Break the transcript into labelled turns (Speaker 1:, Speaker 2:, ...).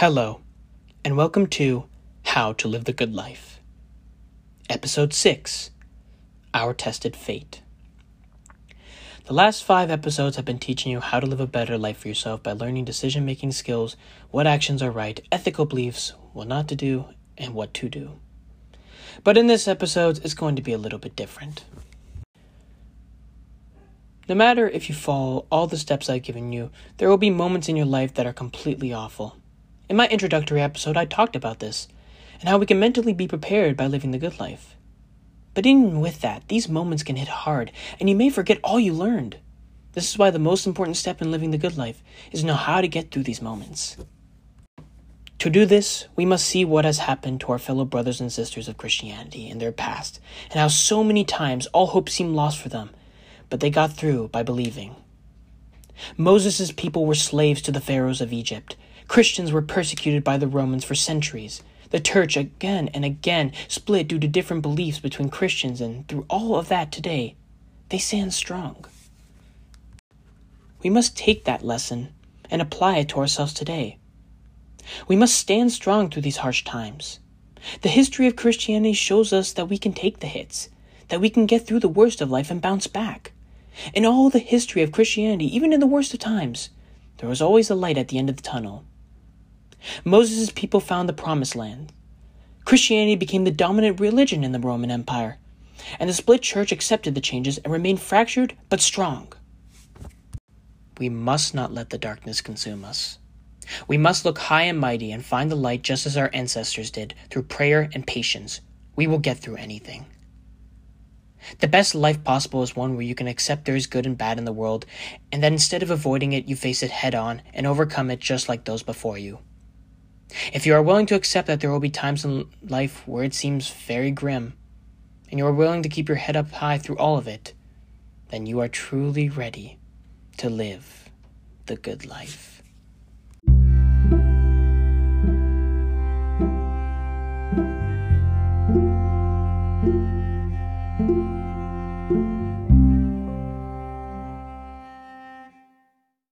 Speaker 1: Hello, and welcome to How to Live the Good Life. Episode 6 Our Tested Fate. The last five episodes have been teaching you how to live a better life for yourself by learning decision making skills, what actions are right, ethical beliefs, what not to do, and what to do. But in this episode, it's going to be a little bit different. No matter if you follow all the steps I've given you, there will be moments in your life that are completely awful. In my introductory episode, I talked about this and how we can mentally be prepared by living the good life. But even with that, these moments can hit hard, and you may forget all you learned. This is why the most important step in living the good life is to know how to get through these moments. To do this, we must see what has happened to our fellow brothers and sisters of Christianity in their past, and how so many times all hope seemed lost for them, but they got through by believing. Moses' people were slaves to the pharaohs of Egypt, Christians were persecuted by the Romans for centuries. The church again and again split due to different beliefs between Christians, and through all of that today, they stand strong. We must take that lesson and apply it to ourselves today. We must stand strong through these harsh times. The history of Christianity shows us that we can take the hits, that we can get through the worst of life and bounce back. In all the history of Christianity, even in the worst of times, there was always a light at the end of the tunnel. Moses' people found the promised land. Christianity became the dominant religion in the Roman Empire, and the split church accepted the changes and remained fractured but strong. We must not let the darkness consume us. We must look high and mighty and find the light just as our ancestors did through prayer and patience. We will get through anything. The best life possible is one where you can accept there is good and bad in the world, and that instead of avoiding it, you face it head on and overcome it just like those before you. If you are willing to accept that there will be times in life where it seems very grim, and you are willing to keep your head up high through all of it, then you are truly ready to live the good life. thank you